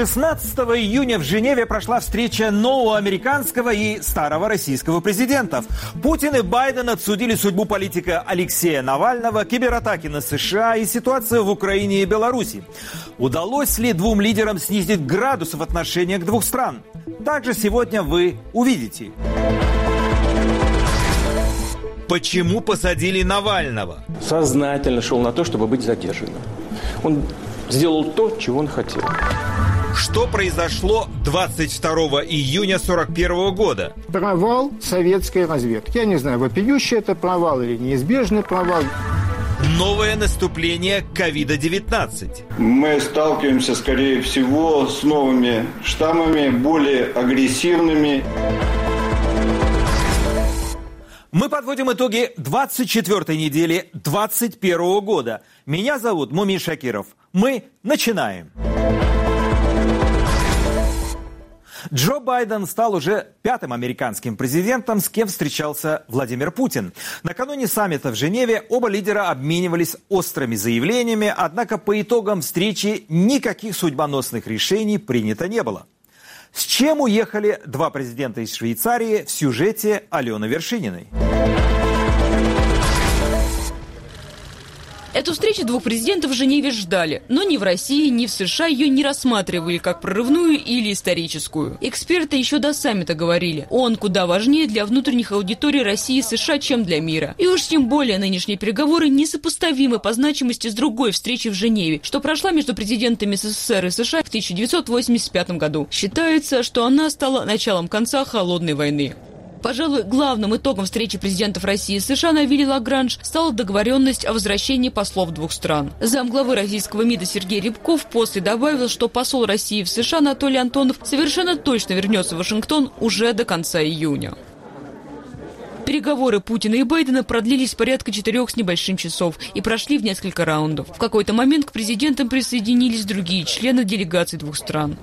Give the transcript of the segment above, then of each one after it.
16 июня в Женеве прошла встреча нового американского и старого российского президентов. Путин и Байден обсудили судьбу политика Алексея Навального, кибератаки на США и ситуацию в Украине и Беларуси. Удалось ли двум лидерам снизить градус в отношениях двух стран? Также сегодня вы увидите. Почему посадили Навального? Сознательно шел на то, чтобы быть задержанным. Он сделал то, чего он хотел. Что произошло 22 июня 1941 года? Провал советской разведки. Я не знаю, вопиющий это провал или неизбежный провал. Новое наступление ковида-19. Мы сталкиваемся, скорее всего, с новыми штаммами, более агрессивными. Мы подводим итоги 24 недели 2021 года. Меня зовут Мумин Шакиров. Мы начинаем. Джо Байден стал уже пятым американским президентом, с кем встречался Владимир Путин. Накануне саммита в Женеве оба лидера обменивались острыми заявлениями, однако по итогам встречи никаких судьбоносных решений принято не было. С чем уехали два президента из Швейцарии в сюжете Алены Вершининой? Эту встречу двух президентов в Женеве ждали, но ни в России, ни в США ее не рассматривали как прорывную или историческую. Эксперты еще до саммита говорили, он куда важнее для внутренних аудиторий России и США, чем для мира. И уж тем более нынешние переговоры несопоставимы по значимости с другой встречей в Женеве, что прошла между президентами СССР и США в 1985 году. Считается, что она стала началом конца холодной войны. Пожалуй, главным итогом встречи президентов России и США на Вилле Лагранж стала договоренность о возвращении послов двух стран. Замглавы российского МИДа Сергей Рябков после добавил, что посол России в США Анатолий Антонов совершенно точно вернется в Вашингтон уже до конца июня. Переговоры Путина и Байдена продлились порядка четырех с небольшим часов и прошли в несколько раундов. В какой-то момент к президентам присоединились другие члены делегаций двух стран.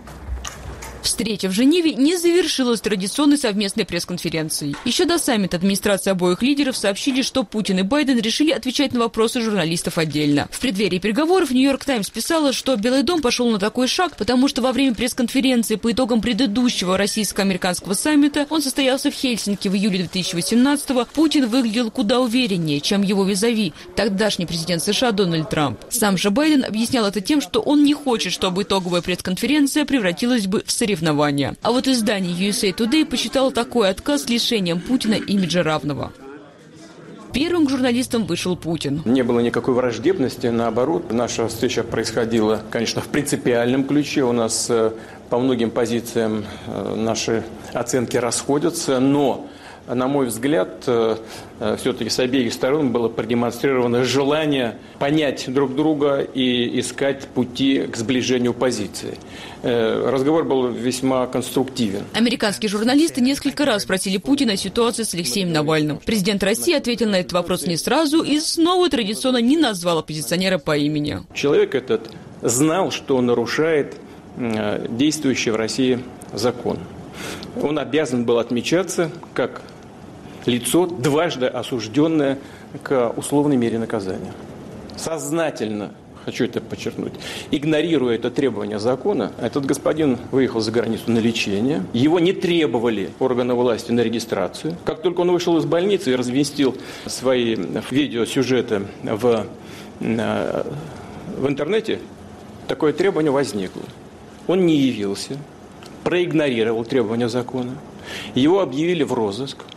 Встреча в Женеве не завершилась традиционной совместной пресс-конференцией. Еще до саммита администрации обоих лидеров сообщили, что Путин и Байден решили отвечать на вопросы журналистов отдельно. В преддверии переговоров Нью-Йорк Таймс писала, что Белый дом пошел на такой шаг, потому что во время пресс-конференции по итогам предыдущего российско-американского саммита, он состоялся в Хельсинки в июле 2018-го, Путин выглядел куда увереннее, чем его визави, тогдашний президент США Дональд Трамп. Сам же Байден объяснял это тем, что он не хочет, чтобы итоговая пресс-конференция превратилась бы в соревнование соревнования. А вот издание USA Today посчитало такой отказ лишением Путина имиджа равного. Первым к журналистам вышел Путин. Не было никакой враждебности, наоборот. Наша встреча происходила, конечно, в принципиальном ключе. У нас э, по многим позициям э, наши оценки расходятся, но на мой взгляд, э, э, все-таки с обеих сторон было продемонстрировано желание понять друг друга и искать пути к сближению позиций. Э, разговор был весьма конструктивен. Американские журналисты несколько раз спросили Путина о ситуации с Алексеем Навальным. Президент России ответил на этот вопрос не сразу и снова традиционно не назвал оппозиционера по имени. Человек этот знал, что нарушает действующий в России закон. Он обязан был отмечаться как лицо, дважды осужденное к условной мере наказания. Сознательно, хочу это подчеркнуть, игнорируя это требование закона, этот господин выехал за границу на лечение. Его не требовали органы власти на регистрацию. Как только он вышел из больницы и разместил свои видеосюжеты в, э, в интернете, такое требование возникло. Он не явился, проигнорировал требования закона. Его объявили в розыск –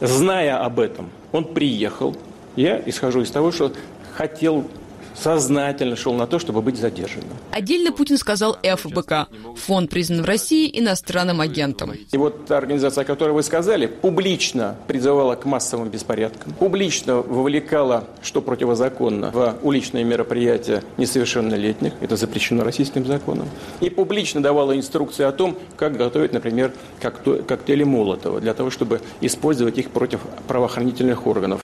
Зная об этом, он приехал. Я исхожу из того, что хотел сознательно шел на то, чтобы быть задержанным. Отдельно Путин сказал ФБК. Фонд признан в России иностранным агентом. И вот та организация, о которой вы сказали, публично призывала к массовым беспорядкам, публично вовлекала, что противозаконно, в уличные мероприятия несовершеннолетних, это запрещено российским законом, и публично давала инструкции о том, как готовить, например, коктейли Молотова, для того, чтобы использовать их против правоохранительных органов.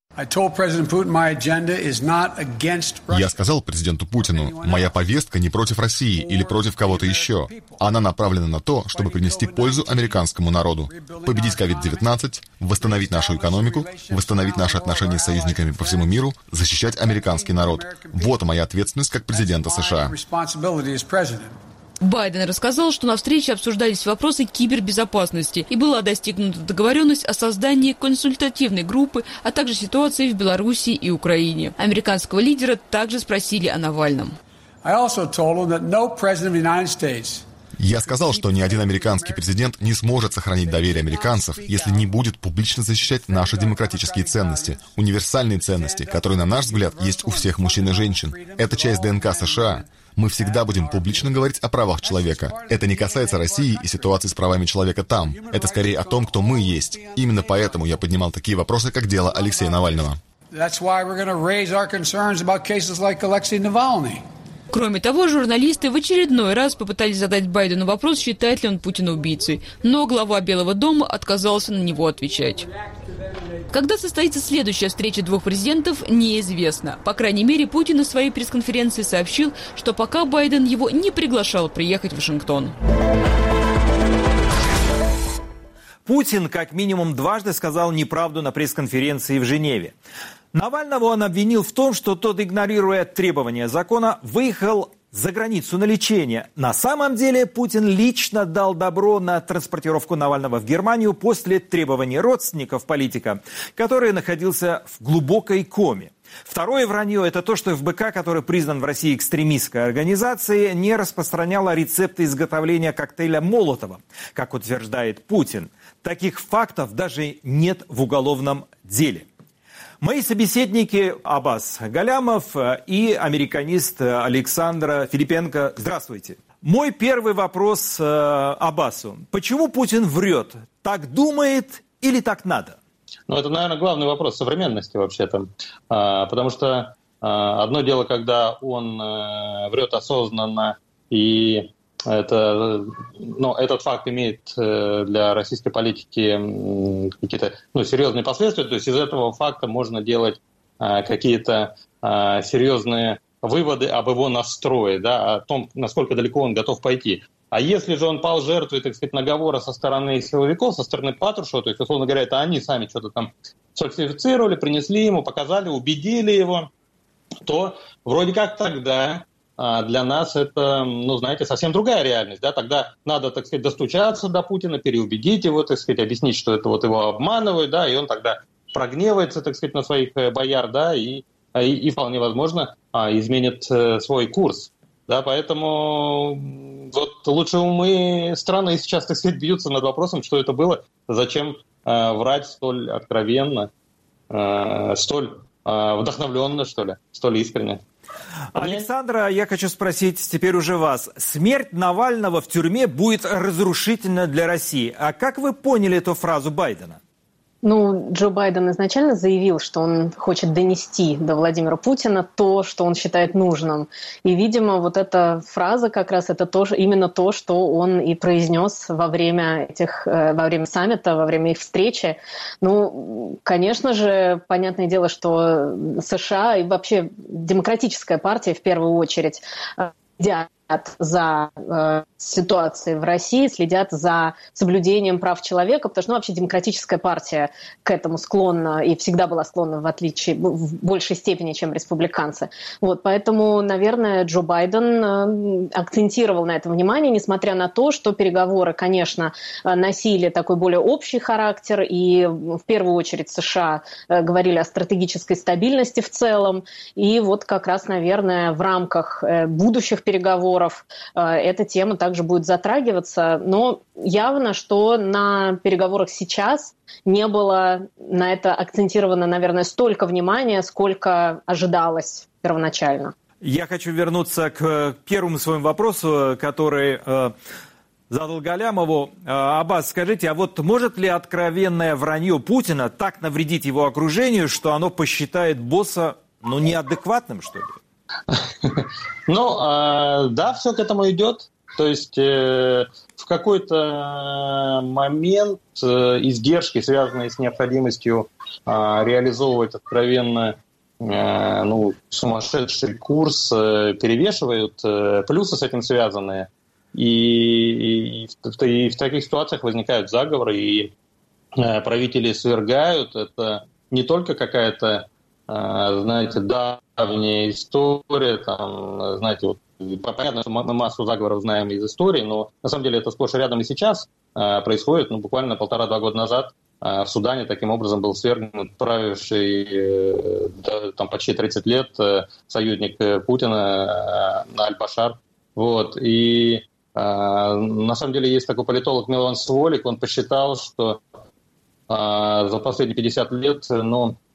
Я сказал президенту Путину, моя повестка не против России или против кого-то еще. Она направлена на то, чтобы принести пользу американскому народу, победить COVID-19, восстановить нашу экономику, восстановить наши отношения с союзниками по всему миру, защищать американский народ. Вот моя ответственность как президента США. Байден рассказал, что на встрече обсуждались вопросы кибербезопасности и была достигнута договоренность о создании консультативной группы, а также ситуации в Беларуси и Украине. Американского лидера также спросили о Навальном. Я сказал, что ни один американский президент не сможет сохранить доверие американцев, если не будет публично защищать наши демократические ценности, универсальные ценности, которые, на наш взгляд, есть у всех мужчин и женщин. Это часть ДНК США. Мы всегда будем публично говорить о правах человека. Это не касается России и ситуации с правами человека там. Это скорее о том, кто мы есть. Именно поэтому я поднимал такие вопросы, как дело Алексея Навального. Кроме того, журналисты в очередной раз попытались задать Байдену вопрос, считает ли он Путина убийцей, но глава Белого дома отказался на него отвечать. Когда состоится следующая встреча двух президентов, неизвестно. По крайней мере, Путин на своей пресс-конференции сообщил, что пока Байден его не приглашал приехать в Вашингтон. Путин как минимум дважды сказал неправду на пресс-конференции в Женеве. Навального он обвинил в том, что тот, игнорируя требования закона, выехал за границу на лечение. На самом деле Путин лично дал добро на транспортировку Навального в Германию после требований родственников политика, который находился в глубокой коме. Второе вранье – это то, что ФБК, который признан в России экстремистской организацией, не распространяла рецепты изготовления коктейля Молотова, как утверждает Путин. Таких фактов даже нет в уголовном деле. Мои собеседники Аббас Галямов и американист Александра Филипенко. Здравствуйте. Мой первый вопрос э, Аббасу. Почему Путин врет? Так думает или так надо? Ну, это, наверное, главный вопрос современности вообще-то. А, потому что а, одно дело, когда он а, врет осознанно и это, ну, этот факт имеет э, для российской политики какие-то ну, серьезные последствия. То есть из этого факта можно делать э, какие-то э, серьезные выводы об его настрое, да, о том, насколько далеко он готов пойти. А если же он пал жертвой, так сказать, наговора со стороны силовиков, со стороны Патрушева, то есть, условно говоря, это они сами что-то там сфальсифицировали, принесли ему, показали, убедили его, то вроде как тогда для нас это, ну, знаете, совсем другая реальность. Да? Тогда надо, так сказать, достучаться до Путина, переубедить его, так сказать, объяснить, что это вот его обманывают, да, и он тогда прогневается, так сказать, на своих э, бояр, да, и, и, и вполне возможно а, изменит э, свой курс. Да, поэтому вот лучше умы страны сейчас, так сказать, бьются над вопросом, что это было, зачем э, врать столь откровенно, э, столь э, вдохновленно, что ли, столь искренне. Александра, я хочу спросить теперь уже вас. Смерть Навального в тюрьме будет разрушительна для России. А как вы поняли эту фразу Байдена? Ну, Джо Байден изначально заявил, что он хочет донести до Владимира Путина то, что он считает нужным. И, видимо, вот эта фраза как раз это тоже именно то, что он и произнес во время этих, э, во время саммита, во время их встречи. Ну, конечно же, понятное дело, что США и вообще демократическая партия в первую очередь э, следят за э, ситуацией в России, следят за соблюдением прав человека, потому что ну, вообще демократическая партия к этому склонна и всегда была склонна в отличие в большей степени, чем республиканцы. Вот, поэтому, наверное, Джо Байден э, акцентировал на это внимание, несмотря на то, что переговоры, конечно, носили такой более общий характер, и в первую очередь США э, говорили о стратегической стабильности в целом, и вот как раз, наверное, в рамках э, будущих переговоров переговоров э, эта тема также будет затрагиваться, но явно, что на переговорах сейчас не было на это акцентировано, наверное, столько внимания, сколько ожидалось первоначально. Я хочу вернуться к первому своему вопросу, который э, задал Галямову. Э, Аббас, скажите, а вот может ли откровенное вранье Путина так навредить его окружению, что оно посчитает босса ну, неадекватным, что ли? Ну, а, да, все к этому идет. То есть э, в какой-то момент э, издержки, связанные с необходимостью а, реализовывать откровенно э, ну, сумасшедший курс, перевешивают плюсы с этим связанные. И, и, в, и в таких ситуациях возникают заговоры, и правители свергают. Это не только какая-то, знаете, да, давняя история, там, знаете, вот Понятно, что мы массу заговоров знаем из истории, но на самом деле это сплошь и рядом и сейчас происходит. Ну, буквально полтора-два года назад в Судане таким образом был свергнут правивший там, почти 30 лет союзник Путина Аль-Башар. Вот. И на самом деле есть такой политолог Милан Сволик, он посчитал, что за последние 50 лет ну, Э,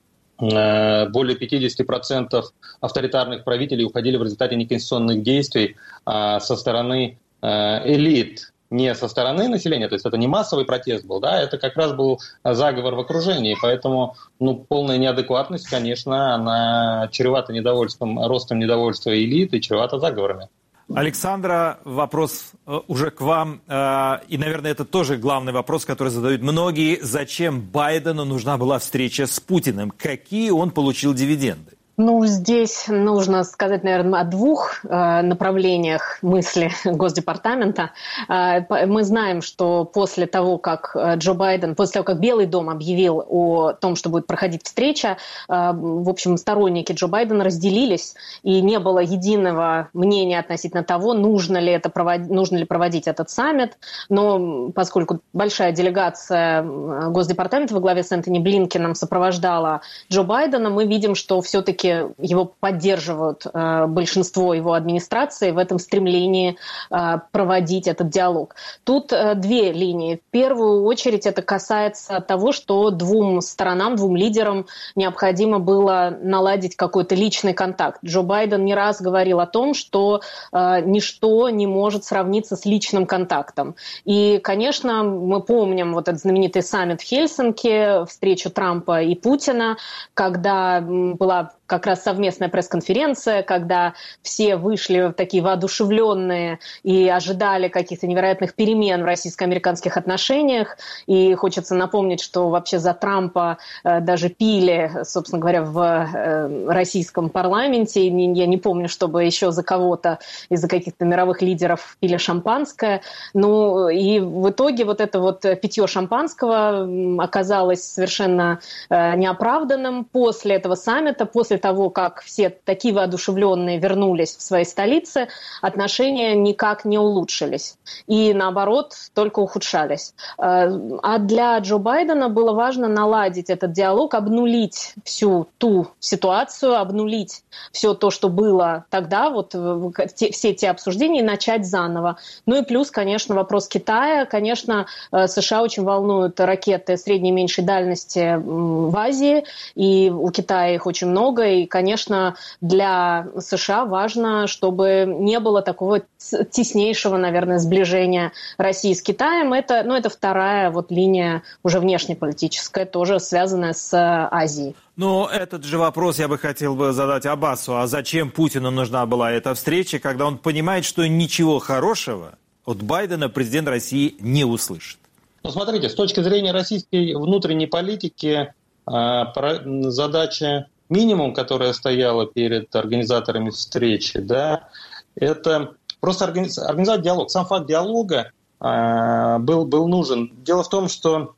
более 50% авторитарных правителей уходили в результате неконституционных действий а, со стороны э, элит, не со стороны населения, то есть это не массовый протест был, да, это как раз был заговор в окружении, поэтому ну, полная неадекватность, конечно, она чревата недовольством, ростом недовольства элит и чревата заговорами. Александра, вопрос э, уже к вам. Э, и, наверное, это тоже главный вопрос, который задают многие. Зачем Байдену нужна была встреча с Путиным? Какие он получил дивиденды? Ну, здесь нужно сказать, наверное, о двух э, направлениях мысли Госдепартамента. Э, мы знаем, что после того, как э, Джо Байден, после того, как Белый дом объявил о том, что будет проходить встреча, э, в общем, сторонники Джо Байдена разделились, и не было единого мнения относительно того, нужно ли, это проводить, нужно ли проводить этот саммит. Но поскольку большая делегация э, Госдепартамента во главе с Энтони Блинкином сопровождала Джо Байдена, мы видим, что все-таки его поддерживают э, большинство его администрации в этом стремлении э, проводить этот диалог. Тут э, две линии. В первую очередь это касается того, что двум сторонам, двум лидерам необходимо было наладить какой-то личный контакт. Джо Байден не раз говорил о том, что ничто не может сравниться с личным контактом. И, конечно, мы помним вот этот знаменитый саммит в Хельсинки, встречу Трампа и Путина, когда была как раз совместная пресс-конференция, когда все вышли такие воодушевленные и ожидали каких-то невероятных перемен в российско-американских отношениях. И хочется напомнить, что вообще за Трампа э, даже пили, собственно говоря, в э, российском парламенте. Я не помню, чтобы еще за кого-то из-за каких-то мировых лидеров пили шампанское. Ну и в итоге вот это вот питье шампанского оказалось совершенно э, неоправданным после этого саммита, после того, как все такие воодушевленные вернулись в свои столицы, отношения никак не улучшились. И наоборот, только ухудшались. Э, а для Джо Байдена было важно наладить этот диалог, обнулить всю ту ситуацию, обнулить все то, что было тогда, вот все те обсуждения, и начать заново. Ну и плюс, конечно, вопрос Китая. Конечно, э, США очень волнуют ракеты средней и меньшей дальности в Азии, и у Китая их очень много, и, конечно, для США важно, чтобы не было такого теснейшего, наверное, сближения России с Китаем. Это, ну, это вторая вот линия уже внешнеполитическая, тоже связанная с Азией. Но этот же вопрос я бы хотел бы задать Аббасу. А зачем Путину нужна была эта встреча, когда он понимает, что ничего хорошего от Байдена президент России не услышит? Ну, смотрите, с точки зрения российской внутренней политики, а, задача минимум, которая стояла перед организаторами встречи, да, это просто организовать диалог. Сам факт диалога э, был, был нужен. Дело в том, что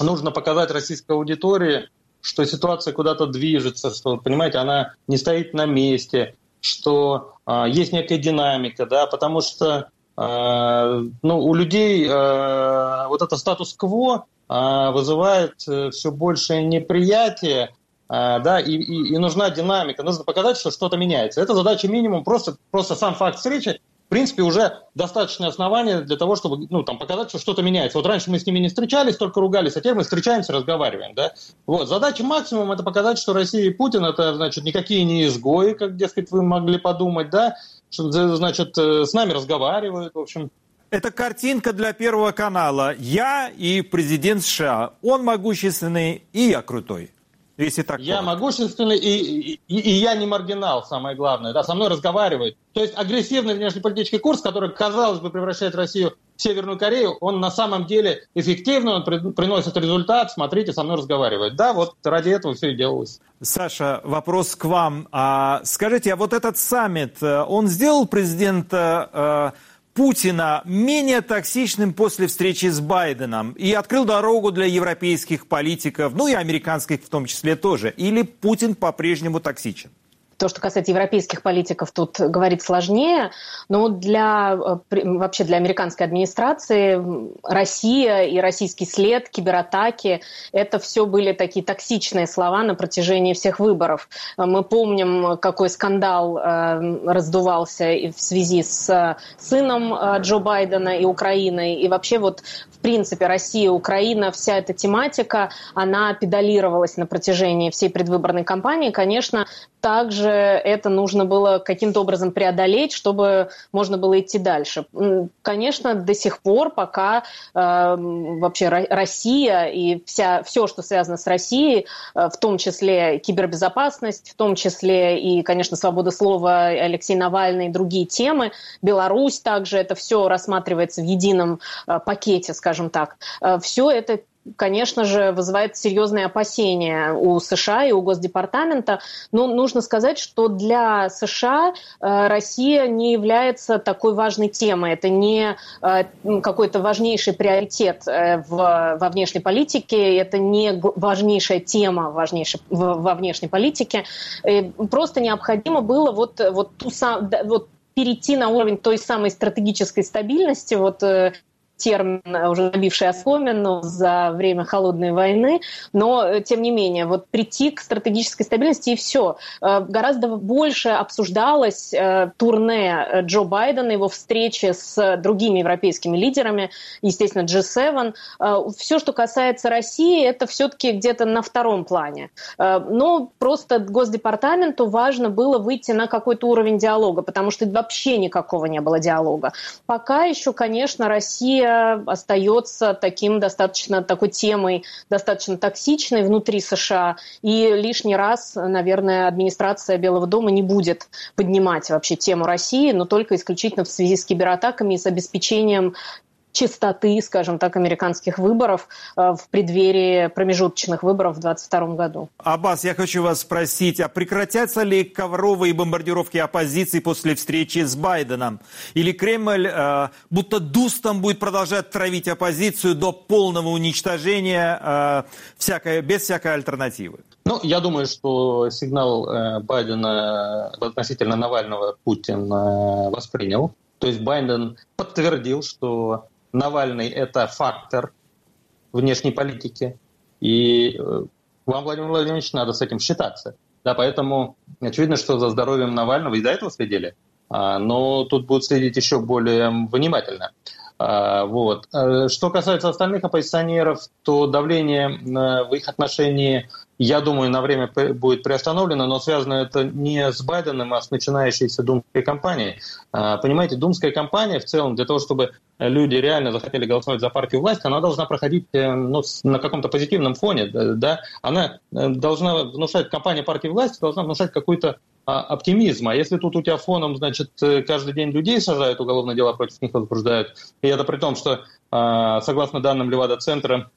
нужно показать российской аудитории, что ситуация куда-то движется, что, понимаете, она не стоит на месте, что э, есть некая динамика, да, потому что э, ну, у людей э, вот это статус-кво э, вызывает все большее неприятие, да, и, и, и нужна динамика, нужно показать, что что-то меняется. Это задача минимум, просто, просто сам факт встречи, в принципе, уже достаточное основание для того, чтобы ну, там, показать, что что-то меняется. Вот раньше мы с ними не встречались, только ругались, а теперь мы встречаемся, разговариваем. Да? Вот. Задача максимум – это показать, что Россия и Путин – это, значит, никакие не изгои, как, дескать, вы могли подумать, да? что, значит, э, с нами разговаривают, в общем, это картинка для Первого канала. Я и президент США. Он могущественный, и я крутой. Если так я коротко. могущественный, и, и, и я не маргинал, самое главное. Да, со мной разговаривают. То есть агрессивный внешнеполитический курс, который, казалось бы, превращает Россию в Северную Корею, он на самом деле эффективный, он при, приносит результат. Смотрите, со мной разговаривают. Да, вот ради этого все и делалось. Саша, вопрос к вам. А, скажите, а вот этот саммит, э, он сделал президента... Э, Путина менее токсичным после встречи с Байденом и открыл дорогу для европейских политиков, ну и американских в том числе тоже? Или Путин по-прежнему токсичен? То, что касается европейских политиков, тут говорить сложнее, но для, э, вообще для американской администрации Россия и российский след, кибератаки – это все были такие токсичные слова на протяжении всех выборов. Мы помним, какой скандал э, раздувался в связи с сыном э, Джо Байдена и Украиной. И вообще вот в принципе Россия, Украина, вся эта тематика, она педалировалась на протяжении всей предвыборной кампании. Конечно, также это нужно было каким-то образом преодолеть, чтобы можно было идти дальше. Конечно, до сих пор, пока э, вообще Россия и вся, все, что связано с Россией, э, в том числе кибербезопасность, в том числе и, конечно, свобода слова, Алексей Навальный и другие темы, Беларусь также, это все рассматривается в едином э, пакете, скажем так. Э, все это конечно же, вызывает серьезные опасения у США и у Госдепартамента. Но нужно сказать, что для США э, Россия не является такой важной темой. Это не э, какой-то важнейший приоритет э, в, во внешней политике, это не важнейшая тема важнейшей, во внешней политике. Просто необходимо было вот, вот, ту, вот перейти на уровень той самой стратегической стабильности, вот термин, уже набивший оскомину за время холодной войны, но э, тем не менее, вот прийти к стратегической стабильности и все. Э, гораздо больше обсуждалось э, турне Джо Байдена, его встречи с другими европейскими лидерами, естественно, G7. Все, что касается России, это все-таки где-то на втором плане. Но просто Госдепартаменту важно было выйти на какой-то уровень диалога, потому что вообще никакого не было диалога. Пока еще, конечно, Россия остается таким достаточно такой темой, достаточно токсичной внутри США. И лишний раз, наверное, администрация Белого дома не будет поднимать вообще тему России, но только исключительно в связи с кибератаками и с обеспечением чистоты, скажем так, американских выборов э, в преддверии промежуточных выборов в 2022 году. Аббас, я хочу вас спросить, а прекратятся ли ковровые бомбардировки оппозиции после встречи с Байденом? Или Кремль э, будто дустом будет продолжать травить оппозицию до полного уничтожения э, всякой, без всякой альтернативы? Ну, я думаю, что сигнал э, Байдена относительно Навального Путин э, воспринял. То есть Байден подтвердил, что Навальный – это фактор внешней политики, и э, вам, Владимир Владимирович, надо с этим считаться. Да, поэтому очевидно, что за здоровьем Навального и до этого следили, а, но тут будут следить еще более внимательно. А, вот. Э, что касается остальных оппозиционеров, то давление э, в их отношении, я думаю, на время будет приостановлено, но связано это не с Байденом, а с начинающейся думской кампанией. А, понимаете, думская кампания в целом для того, чтобы люди реально захотели голосовать за партию власти, она должна проходить э, ну, на каком-то позитивном фоне. Да? Она должна внушать, кампания партии власти должна внушать какую-то а, оптимизма. А если тут у тебя фоном, значит, э, каждый день людей сажают, уголовное дело против них возбуждают, и это при том, что, а, согласно данным Левада-центра,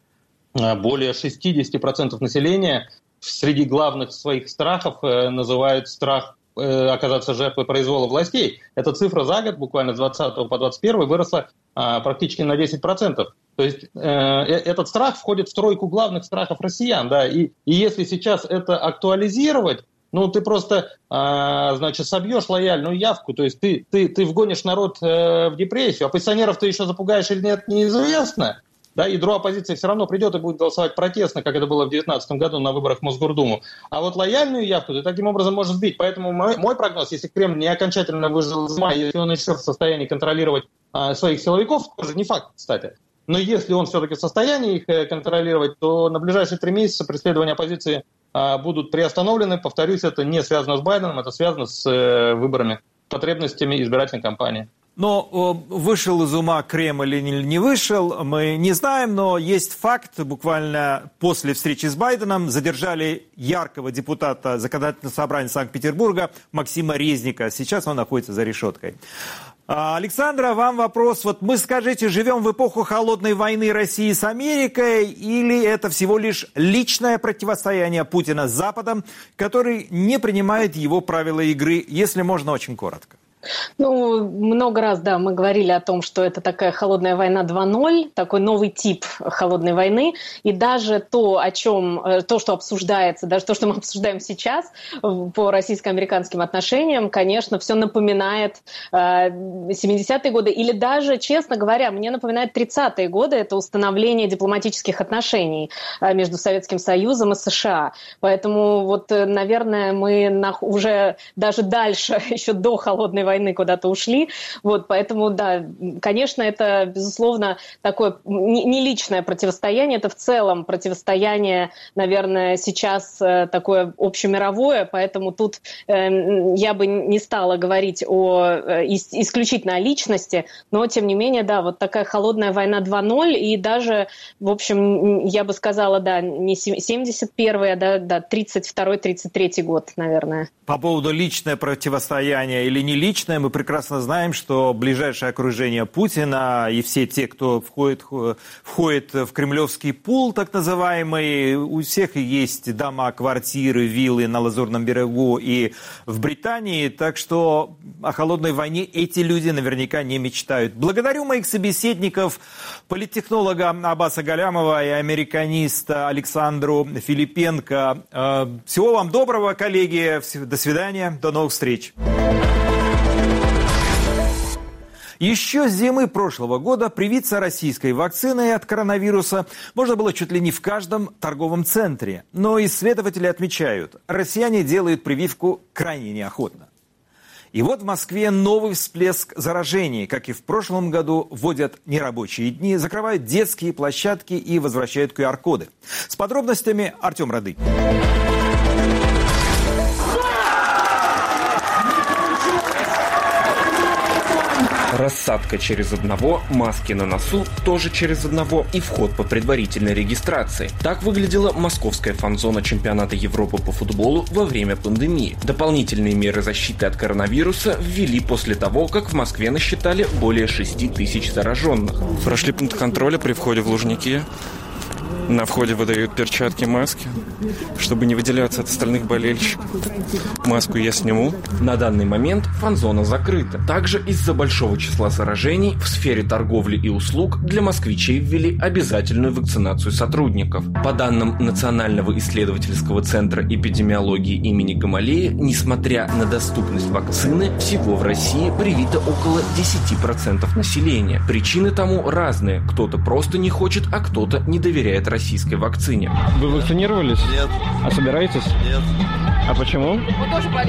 а, более 60% населения среди главных своих страхов э, называют страх э, оказаться жертвой произвола властей. Эта цифра за год, буквально с 20 по 21 выросла практически на 10%. То есть э, этот страх входит в тройку главных страхов россиян. Да? И, и если сейчас это актуализировать, ну, ты просто, а, значит, собьешь лояльную явку, то есть ты, ты, ты вгонишь народ э, в депрессию, оппозиционеров ты еще запугаешь или нет, неизвестно. Да, ядро оппозиции все равно придет и будет голосовать протестно, как это было в 2019 году на выборах в Мосгордуму. А вот лояльную явку ты таким образом можешь сбить. Поэтому мой, мой прогноз, если Кремль не окончательно выжил из мая, если он еще в состоянии контролировать а, своих силовиков, тоже не факт, кстати. Но если он все-таки в состоянии их э, контролировать, то на ближайшие три месяца преследование оппозиции а, будут приостановлены. Повторюсь, это не связано с Байденом, это связано с э, выборами, потребностями избирательной кампании. Но вышел из ума Кремль или не вышел, мы не знаем, но есть факт, буквально после встречи с Байденом задержали яркого депутата законодательного собрания Санкт-Петербурга Максима Резника. Сейчас он находится за решеткой. А, Александра, вам вопрос. Вот мы, скажите, живем в эпоху холодной войны России с Америкой или это всего лишь личное противостояние Путина с Западом, который не принимает его правила игры, если можно очень коротко? Ну, много раз, да, мы говорили о том, что это такая холодная война 2.0, такой новый тип холодной войны. И даже то, о чем, э, то, что обсуждается, даже то, что мы обсуждаем сейчас по российско-американским отношениям, конечно, все напоминает 70-е э, годы. Или даже, честно говоря, мне напоминает 30-е годы. Это установление дипломатических отношений э, между Советским Союзом и США. Поэтому вот, наверное, мы уже даже дальше, еще до холодной войны куда-то ушли. Вот, поэтому, да, конечно, это, безусловно, такое не личное противостояние, это в целом противостояние, наверное, сейчас э, такое общемировое, поэтому тут э, я бы не стала говорить о э, исключительно о личности, но, тем не менее, да, вот такая холодная война 2.0, и даже, в общем, я бы сказала, да, не 71-й, а да, да 32-33 год, наверное. По поводу личное противостояние или не личное, мы прекрасно знаем, что ближайшее окружение Путина и все те, кто входит, входит в кремлевский пул, так называемый, у всех есть дома, квартиры, виллы на Лазурном берегу и в Британии, так что о холодной войне эти люди наверняка не мечтают. Благодарю моих собеседников, политтехнолога Аббаса Галямова и американиста Александру Филипенко. Э, всего вам доброго, коллеги. До свидания. До новых встреч. Еще с зимы прошлого года привиться российской вакциной от коронавируса можно было чуть ли не в каждом торговом центре. Но исследователи отмечают, россияне делают прививку крайне неохотно. И вот в Москве новый всплеск заражений. Как и в прошлом году, вводят нерабочие дни, закрывают детские площадки и возвращают QR-коды. С подробностями Артем Рады. Рассадка через одного, маски на носу тоже через одного и вход по предварительной регистрации. Так выглядела московская фан-зона чемпионата Европы по футболу во время пандемии. Дополнительные меры защиты от коронавируса ввели после того, как в Москве насчитали более 6 тысяч зараженных. Прошли пункт контроля при входе в Лужники. На входе выдают перчатки, маски, чтобы не выделяться от остальных болельщиков. Маску я сниму. На данный момент фан-зона закрыта. Также из-за большого числа заражений в сфере торговли и услуг для москвичей ввели обязательную вакцинацию сотрудников. По данным Национального исследовательского центра эпидемиологии имени Гамалея, несмотря на доступность вакцины, всего в России привито около 10% населения. Причины тому разные. Кто-то просто не хочет, а кто-то не доверяет России российской вакцине. Вы вакцинировались? Нет. А собираетесь? Нет. А почему?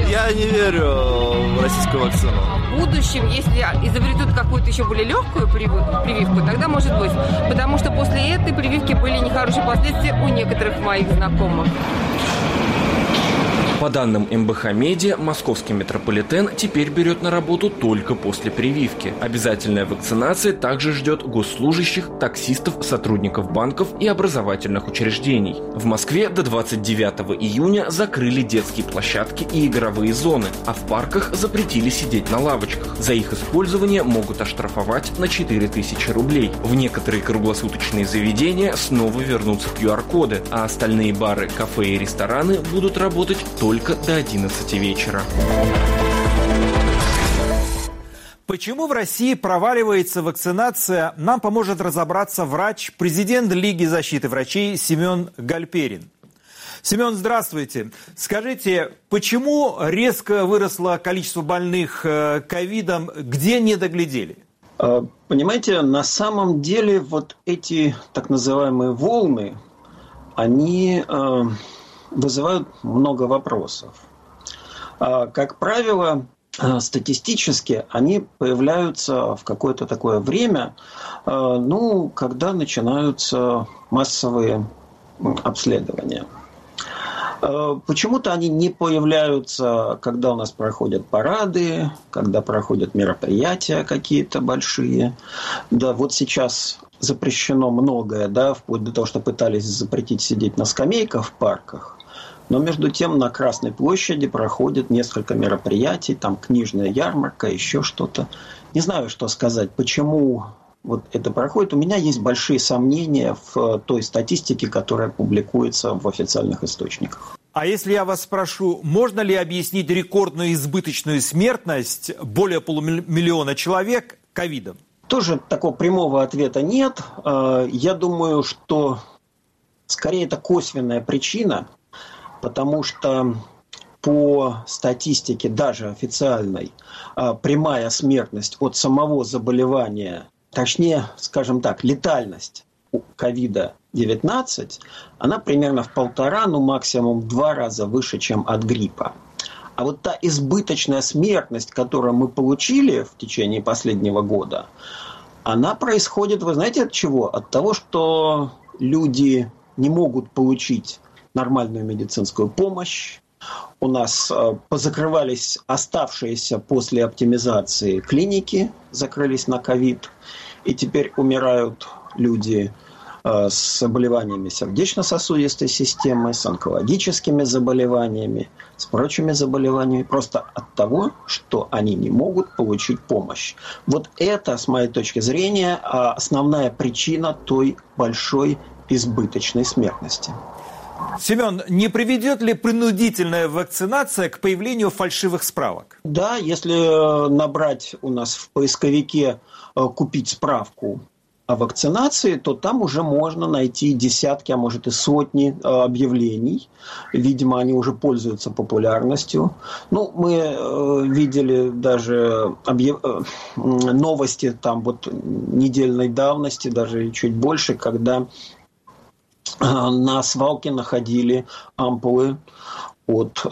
Я не верю в российскую вакцину. В будущем, если изобретут какую-то еще более легкую прививку, тогда может быть. Потому что после этой прививки были нехорошие последствия у некоторых моих знакомых. По данным МБХ Медиа, московский метрополитен теперь берет на работу только после прививки. Обязательная вакцинация также ждет госслужащих, таксистов, сотрудников банков и образовательных учреждений. В Москве до 29 июня закрыли детские площадки и игровые зоны, а в парках запретили сидеть на лавочках. За их использование могут оштрафовать на 4000 рублей. В некоторые круглосуточные заведения снова вернутся QR-коды, а остальные бары, кафе и рестораны будут работать только только до 11 вечера. Почему в России проваливается вакцинация, нам поможет разобраться врач, президент Лиги защиты врачей Семен Гальперин. Семен, здравствуйте. Скажите, почему резко выросло количество больных э, ковидом, где не доглядели? А, понимаете, на самом деле вот эти так называемые волны, они э, вызывают много вопросов. А, как правило, а, статистически они появляются в какое-то такое время, а, ну, когда начинаются массовые обследования. Почему-то они не появляются, когда у нас проходят парады, когда проходят мероприятия какие-то большие. Да, вот сейчас запрещено многое, да, вплоть до того, что пытались запретить сидеть на скамейках в парках. Но между тем на Красной площади проходит несколько мероприятий, там книжная ярмарка, еще что-то. Не знаю, что сказать, почему вот это проходит. У меня есть большие сомнения в той статистике, которая публикуется в официальных источниках. А если я вас спрошу, можно ли объяснить рекордную избыточную смертность более полумиллиона человек ковидом? Тоже такого прямого ответа нет. Э, я думаю, что скорее это косвенная причина, потому что по статистике, даже официальной, э, прямая смертность от самого заболевания, точнее, скажем так, летальность ковида-19, она примерно в полтора, ну максимум в два раза выше, чем от гриппа. А вот та избыточная смертность, которую мы получили в течение последнего года, она происходит, вы знаете, от чего? От того, что люди не могут получить нормальную медицинскую помощь. У нас э, позакрывались оставшиеся после оптимизации клиники, закрылись на ковид, и теперь умирают люди Э, с заболеваниями сердечно-сосудистой системы, с онкологическими заболеваниями, с прочими заболеваниями, просто от того, что они не могут получить помощь. Вот это, с моей точки зрения, а, основная причина той большой избыточной смертности. Семен, не приведет ли принудительная вакцинация к появлению фальшивых справок? Да, если э, набрать у нас в поисковике э, купить справку о вакцинации, то там уже можно найти десятки, а может и сотни э, объявлений. Видимо, они уже пользуются популярностью. Ну, мы видели даже объяв... Новости там вот недельной давности, даже чуть больше, когда на свалке находили ампулы от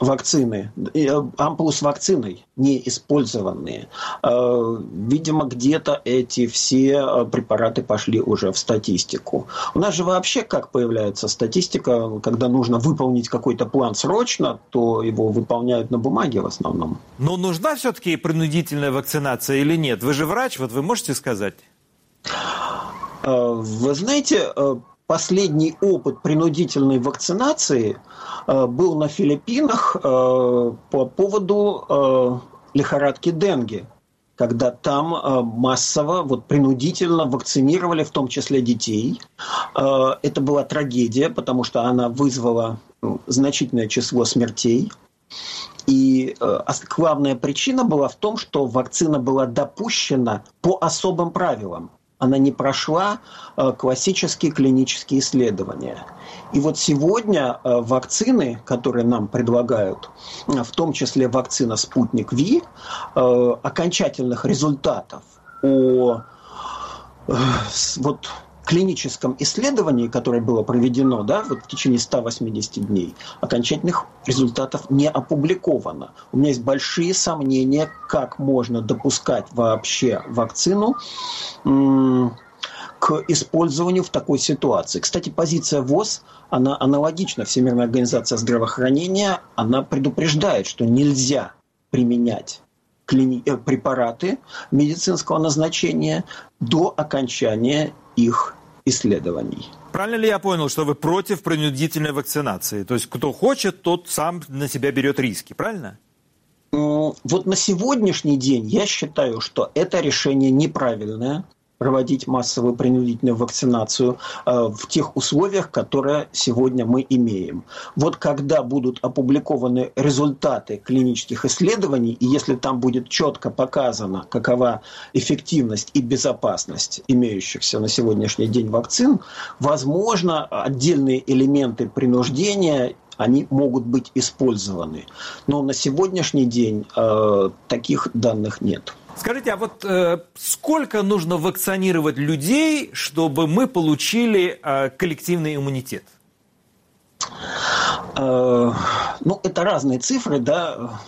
вакцины, э, ампулы с вакциной не использованные. Э, видимо, где-то эти все э, препараты пошли уже в статистику. У нас же вообще как появляется статистика, когда нужно выполнить какой-то план срочно, то его выполняют на бумаге в основном. Но нужна все-таки принудительная вакцинация или нет? Вы же врач, вот вы можете сказать? Вы знаете, последний опыт принудительной вакцинации э, был на Филиппинах э, по поводу э, лихорадки денге, когда там массово, вот принудительно вакцинировали, в том числе детей. Это была трагедия, потому что она вызвала ну, значительное число смертей. И главная причина была в том, что вакцина была допущена по особым правилам она не прошла э, классические клинические исследования. И вот сегодня э, вакцины, которые нам предлагают, в том числе вакцина «Спутник Ви», э, окончательных результатов о вот клиническом исследовании, которое было проведено да, вот в течение 180 дней, окончательных результатов не опубликовано. У меня есть большие сомнения, как можно допускать вообще вакцину к использованию в такой ситуации. Кстати, позиция ВОЗ, она аналогична. Всемирная организация здравоохранения, она предупреждает, что нельзя применять клини... Э, препараты медицинского назначения до окончания их исследований. Правильно ли я понял, что вы против принудительной вакцинации? То есть кто хочет, тот сам на себя берет риски, правильно? Вот на сегодняшний день я считаю, что это решение неправильное проводить массовую принудительную вакцинацию э, в тех условиях, которые сегодня мы имеем. Вот когда будут опубликованы результаты клинических исследований, и если там будет четко показано, какова эффективность и безопасность имеющихся на сегодняшний день вакцин, возможно, отдельные элементы принуждения они могут быть использованы. Но на сегодняшний день э, таких данных нет. Скажите, а вот э, сколько нужно вакцинировать людей, чтобы мы получили э, коллективный иммунитет? Э, ну, это разные цифры, да.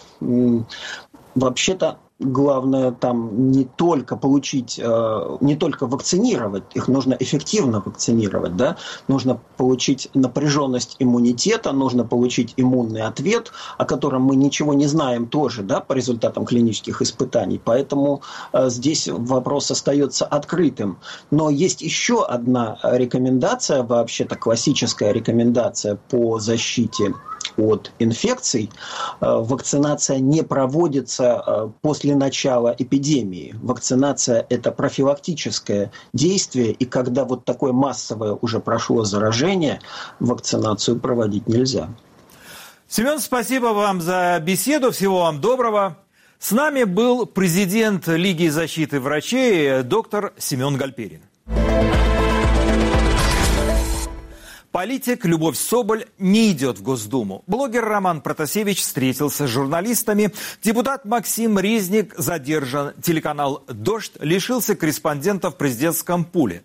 Вообще-то главное там не только получить, э, не только вакцинировать, их нужно эффективно вакцинировать, да, нужно получить напряженность иммунитета, нужно получить иммунный ответ, о котором мы ничего не знаем тоже, да, по результатам клинических испытаний, поэтому э, здесь вопрос остается открытым. Но есть еще одна рекомендация, вообще-то классическая рекомендация по защите от инфекций, вакцинация не проводится после начала эпидемии. Вакцинация – это профилактическое действие, и когда вот такое массовое уже прошло заражение, вакцинацию проводить нельзя. Семен, спасибо вам за беседу. Всего вам доброго. С нами был президент Лиги защиты врачей доктор Семен Гальперин. Политик Любовь Соболь не идет в Госдуму. Блогер Роман Протасевич встретился с журналистами. Депутат Максим Резник задержан. Телеканал «Дождь» лишился корреспондента в президентском пуле.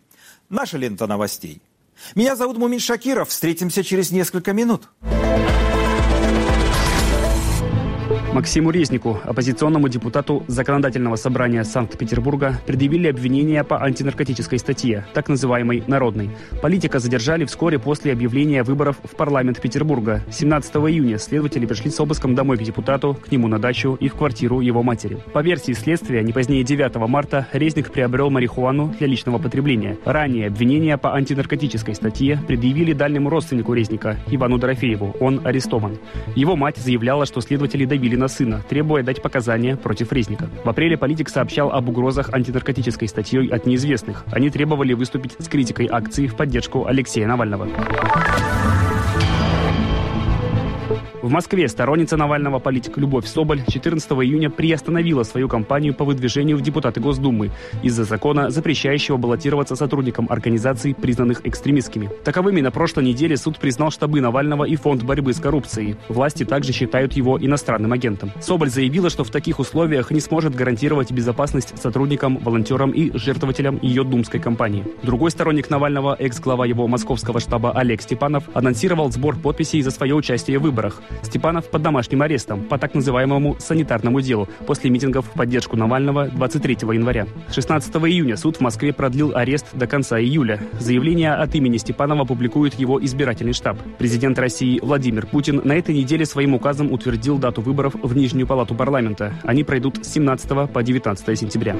Наша лента новостей. Меня зовут Мумин Шакиров. Встретимся через несколько минут. Максиму Резнику, оппозиционному депутату Законодательного собрания Санкт-Петербурга, предъявили обвинения по антинаркотической статье, так называемой «народной». Политика задержали вскоре после объявления выборов в парламент Петербурга. 17 июня следователи пришли с обыском домой к депутату, к нему на дачу и в квартиру его матери. По версии следствия, не позднее 9 марта Резник приобрел марихуану для личного потребления. Ранее обвинения по антинаркотической статье предъявили дальнему родственнику Резника, Ивану Дорофееву. Он арестован. Его мать заявляла, что следователи давили на сына, требуя дать показания против Резника. В апреле политик сообщал об угрозах антинаркотической статьей от неизвестных. Они требовали выступить с критикой акции в поддержку Алексея Навального. В Москве сторонница Навального политик Любовь Соболь 14 июня приостановила свою кампанию по выдвижению в депутаты Госдумы из-за закона, запрещающего баллотироваться сотрудникам организаций, признанных экстремистскими. Таковыми на прошлой неделе суд признал штабы Навального и Фонд борьбы с коррупцией. Власти также считают его иностранным агентом. Соболь заявила, что в таких условиях не сможет гарантировать безопасность сотрудникам, волонтерам и жертвователям ее думской кампании. Другой сторонник Навального, экс-глава его московского штаба Олег Степанов, анонсировал сбор подписей за свое участие в выборах. Степанов под домашним арестом по так называемому санитарному делу после митингов в поддержку Навального 23 января. 16 июня суд в Москве продлил арест до конца июля. Заявление от имени Степанова публикует его избирательный штаб. Президент России Владимир Путин на этой неделе своим указом утвердил дату выборов в Нижнюю палату парламента. Они пройдут с 17 по 19 сентября.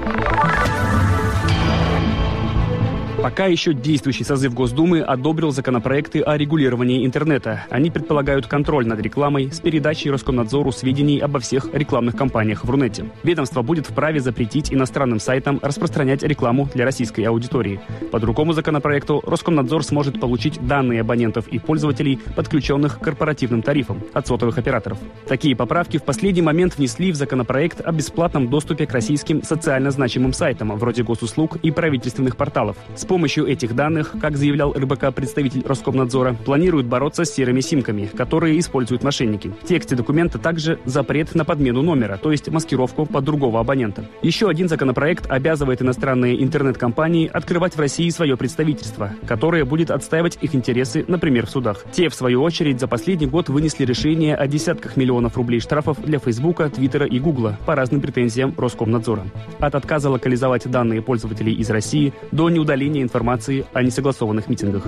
Пока еще действующий созыв Госдумы одобрил законопроекты о регулировании интернета. Они предполагают контроль над рекламой с передачей Роскомнадзору сведений обо всех рекламных кампаниях в Рунете. Ведомство будет вправе запретить иностранным сайтам распространять рекламу для российской аудитории. По другому законопроекту Роскомнадзор сможет получить данные абонентов и пользователей, подключенных к корпоративным тарифам от сотовых операторов. Такие поправки в последний момент внесли в законопроект о бесплатном доступе к российским социально значимым сайтам, вроде госуслуг и правительственных порталов. С помощью этих данных, как заявлял РБК представитель Роскомнадзора, планируют бороться с серыми симками, которые используют мошенники. В тексте документа также запрет на подмену номера, то есть маскировку под другого абонента. Еще один законопроект обязывает иностранные интернет-компании открывать в России свое представительство, которое будет отстаивать их интересы, например, в судах. Те, в свою очередь, за последний год вынесли решение о десятках миллионов рублей штрафов для Фейсбука, Твиттера и Гугла по разным претензиям Роскомнадзора. От отказа локализовать данные пользователей из России до неудаления информации о несогласованных митингах.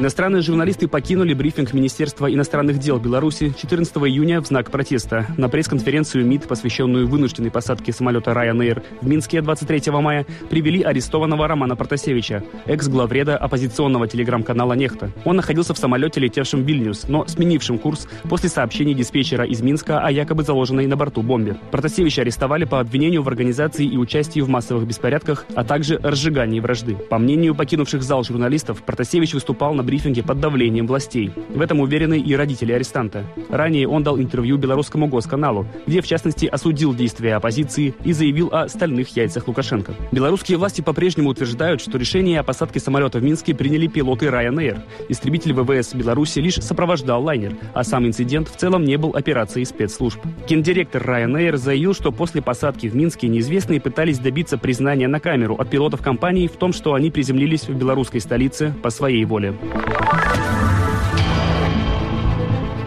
Иностранные журналисты покинули брифинг Министерства иностранных дел Беларуси 14 июня в знак протеста. На пресс-конференцию МИД, посвященную вынужденной посадке самолета Ryanair в Минске 23 мая, привели арестованного Романа Протасевича, экс-главреда оппозиционного телеграм-канала «Нехта». Он находился в самолете, летевшем в Вильнюс, но сменившим курс после сообщений диспетчера из Минска о якобы заложенной на борту бомбе. Протасевича арестовали по обвинению в организации и участии в массовых беспорядках, а также разжигании вражды. По мнению покинувших зал журналистов, Протасевич выступал на брифинге под давлением властей. В этом уверены и родители арестанта. Ранее он дал интервью белорусскому госканалу, где в частности осудил действия оппозиции и заявил о стальных яйцах Лукашенко. Белорусские власти по-прежнему утверждают, что решение о посадке самолета в Минске приняли пилоты Ryanair. Истребитель ВВС Беларуси лишь сопровождал лайнер, а сам инцидент в целом не был операцией спецслужб. Гендиректор Ryanair заявил, что после посадки в Минске неизвестные пытались добиться признания на камеру от пилотов компании в том, что они приземлились в белорусской столице по своей воле. Thank you.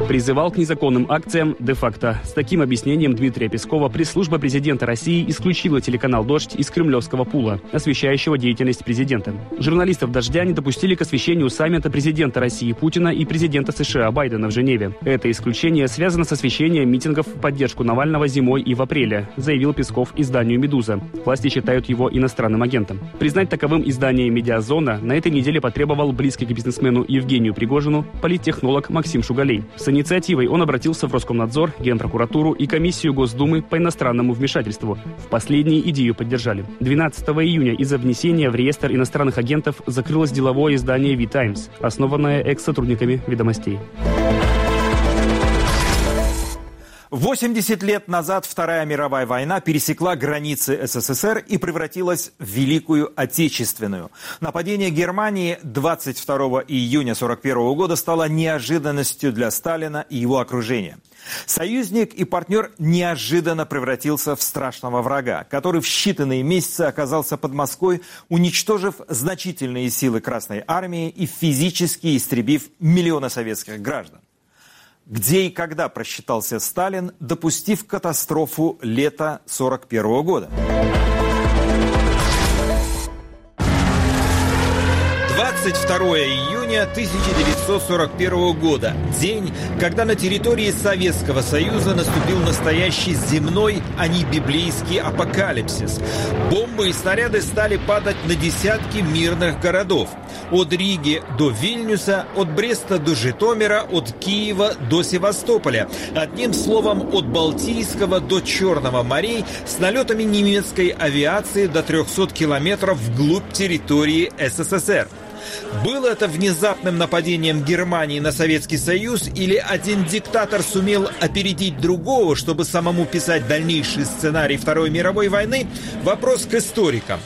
Призывал к незаконным акциям де-факто. С таким объяснением Дмитрия Пескова пресс-служба президента России исключила телеканал «Дождь» из кремлевского пула, освещающего деятельность президента. Журналистов «Дождя» не допустили к освещению саммита президента России Путина и президента США Байдена в Женеве. Это исключение связано с освещением митингов в поддержку Навального зимой и в апреле, заявил Песков изданию «Медуза». Власти считают его иностранным агентом. Признать таковым издание «Медиазона» на этой неделе потребовал близкий к бизнесмену Евгению Пригожину политтехнолог Максим Шугалей. С инициативой он обратился в Роскомнадзор, Генпрокуратуру и Комиссию Госдумы по иностранному вмешательству. В последние идею поддержали. 12 июня из-за внесения в реестр иностранных агентов закрылось деловое издание «Ви-Таймс», основанное экс-сотрудниками «Ведомостей». 80 лет назад Вторая мировая война пересекла границы СССР и превратилась в Великую Отечественную. Нападение Германии 22 июня 1941 года стало неожиданностью для Сталина и его окружения. Союзник и партнер неожиданно превратился в страшного врага, который в считанные месяцы оказался под Москвой, уничтожив значительные силы Красной Армии и физически истребив миллионы советских граждан где и когда просчитался Сталин, допустив катастрофу лета 1941 года. 22 июня 1941 года. День, когда на территории Советского Союза наступил настоящий земной, а не библейский апокалипсис. Бомбы и снаряды стали падать на десятки мирных городов. От Риги до Вильнюса, от Бреста до Житомира, от Киева до Севастополя. Одним словом, от Балтийского до Черного морей с налетами немецкой авиации до 300 километров вглубь территории СССР. Было это внезапным нападением Германии на Советский Союз или один диктатор сумел опередить другого, чтобы самому писать дальнейший сценарий Второй мировой войны? Вопрос к историкам.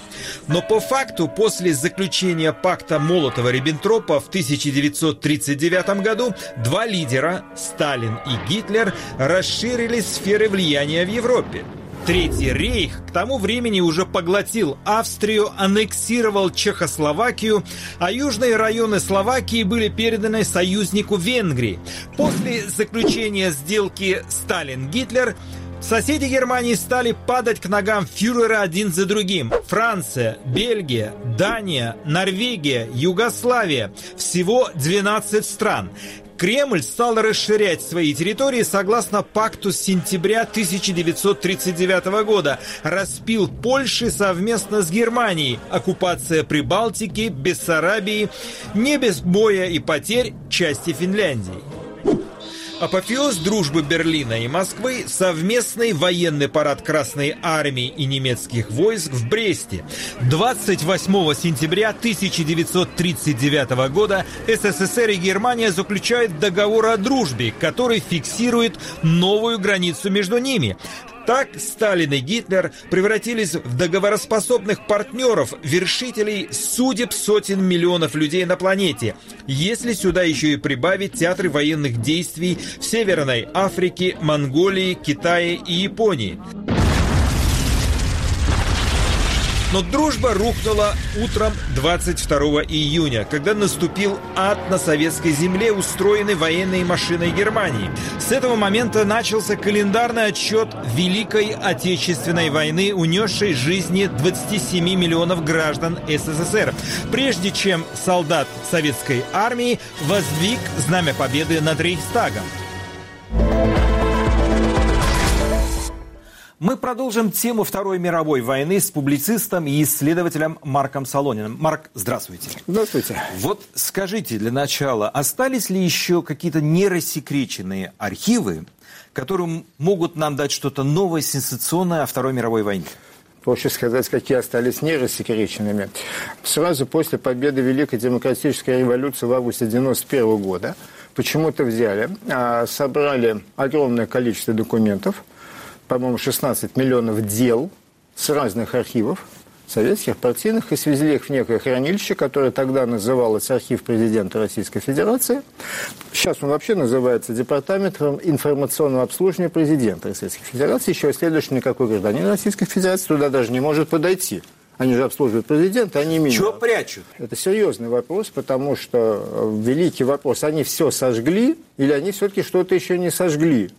Но по факту, после заключения пакта Молотова-Риббентропа в 1939 году, два лидера, Сталин и Гитлер, расширили сферы влияния в Европе. Третий рейх к тому времени уже поглотил Австрию, аннексировал Чехословакию, а южные районы Словакии были переданы союзнику Венгрии. После заключения сделки Сталин-Гитлер Соседи Германии стали падать к ногам фюрера один за другим. Франция, Бельгия, Дания, Норвегия, Югославия. Всего 12 стран. Кремль стал расширять свои территории согласно пакту с сентября 1939 года. Распил Польши совместно с Германией. Оккупация Прибалтики, Бессарабии, не без боя и потерь части Финляндии. Апофеоз дружбы Берлина и Москвы – совместный военный парад Красной Армии и немецких войск в Бресте. 28 сентября 1939 года СССР и Германия заключают договор о дружбе, который фиксирует новую границу между ними. Так Сталин и Гитлер превратились в договороспособных партнеров, вершителей судеб сотен миллионов людей на планете. Если сюда еще и прибавить театры военных действий в Северной Африке, Монголии, Китае и Японии. Но дружба рухнула утром 22 июня, когда наступил ад на советской земле, устроенный военной машиной Германии. С этого момента начался календарный отчет Великой Отечественной войны, унесшей жизни 27 миллионов граждан СССР, прежде чем солдат советской армии воздвиг знамя победы над Рейхстагом. Мы продолжим тему Второй мировой войны с публицистом и исследователем Марком Солониным. Марк, здравствуйте. Здравствуйте. Вот скажите для начала, остались ли еще какие-то нерассекреченные архивы, которые могут нам дать что-то новое, сенсационное о Второй мировой войне? проще сказать, какие остались нерассекреченными. Сразу после победы Великой Демократической революции в августе 1991 года почему-то взяли, а, собрали огромное количество документов – по-моему, 16 миллионов дел с разных архивов советских, партийных, и свезли их в некое хранилище, которое тогда называлось архив президента Российской Федерации. Сейчас он вообще называется Департаментом информационного обслуживания президента Российской Федерации. Еще и следующий никакой гражданин Российской Федерации туда даже не может подойти. Они же обслуживают президента, они меня. Чего прячут? Это серьезный вопрос, потому что э, великий вопрос, они все сожгли или они все-таки что-то еще не сожгли?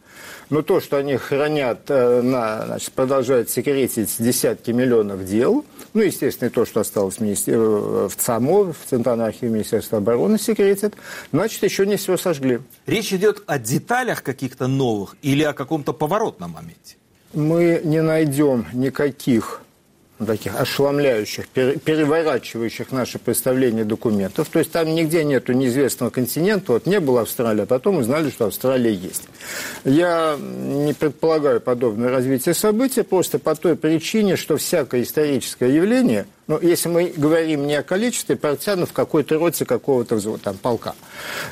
Но то, что они хранят, э, на, значит, продолжают секретить десятки миллионов дел, ну, естественно, и то, что осталось в, министер... Э, в ЦАМО, в Центральном архиве Министерства обороны секретят, значит, еще не все сожгли. Речь идет о деталях каких-то новых или о каком-то поворотном моменте? Мы не найдем никаких таких ошеломляющих, переворачивающих наше представление документов. То есть там нигде нету неизвестного континента. Вот не было Австралии, а потом узнали, что Австралия есть. Я не предполагаю подобное развитие событий просто по той причине, что всякое историческое явление, ну, если мы говорим не о количестве партизан в какой-то роте какого-то там, полка.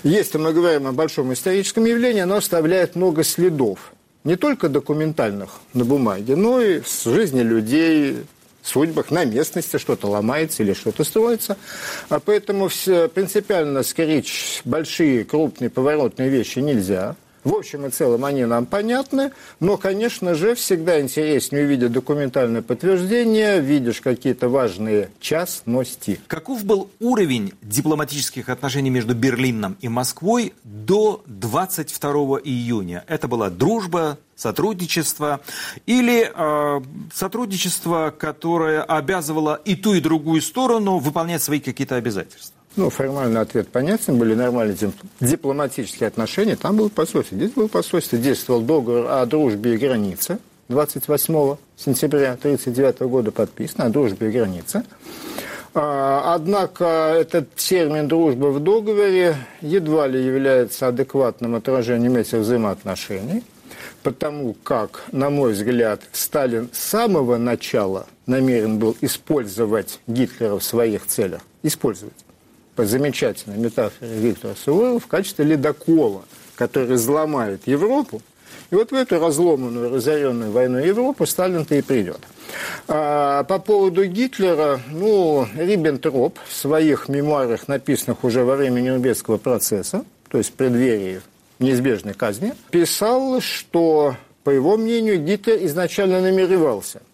Если мы говорим о большом историческом явлении, оно оставляет много следов не только документальных на бумаге, но и с жизни людей, судьбах, на местности что-то ломается или что-то строится. А поэтому все, принципиально скричь большие, крупные, поворотные вещи нельзя. В общем и целом они нам понятны, но, конечно же, всегда интереснее увидеть документальное подтверждение, видишь какие-то важные частности. Каков был уровень дипломатических отношений между Берлином и Москвой до 22 июня? Это была дружба, сотрудничество или э, сотрудничество, которое обязывало и ту, и другую сторону выполнять свои какие-то обязательства? Ну, формальный ответ понятен, были нормальные дипломатические отношения, там было посольство. Здесь было посольство, действовал договор о дружбе и границе, 28 сентября 1939 года подписан, о дружбе и границе. А, однако этот термин «дружба» в договоре едва ли является адекватным отражением этих взаимоотношений, потому как, на мой взгляд, Сталин с самого начала намерен был использовать Гитлера в своих целях. Использовать по замечательной метафоре Виктора Суворова в качестве ледокола, который взломает Европу. И вот в эту разломанную, разоренную войну Европу Сталин-то и придет. А, по поводу Гитлера, ну, Риббентроп в своих мемуарах, написанных уже во время Нюрнбергского процесса, то есть в преддверии неизбежной казни, писал, что, по его мнению, Гитлер изначально намеревался –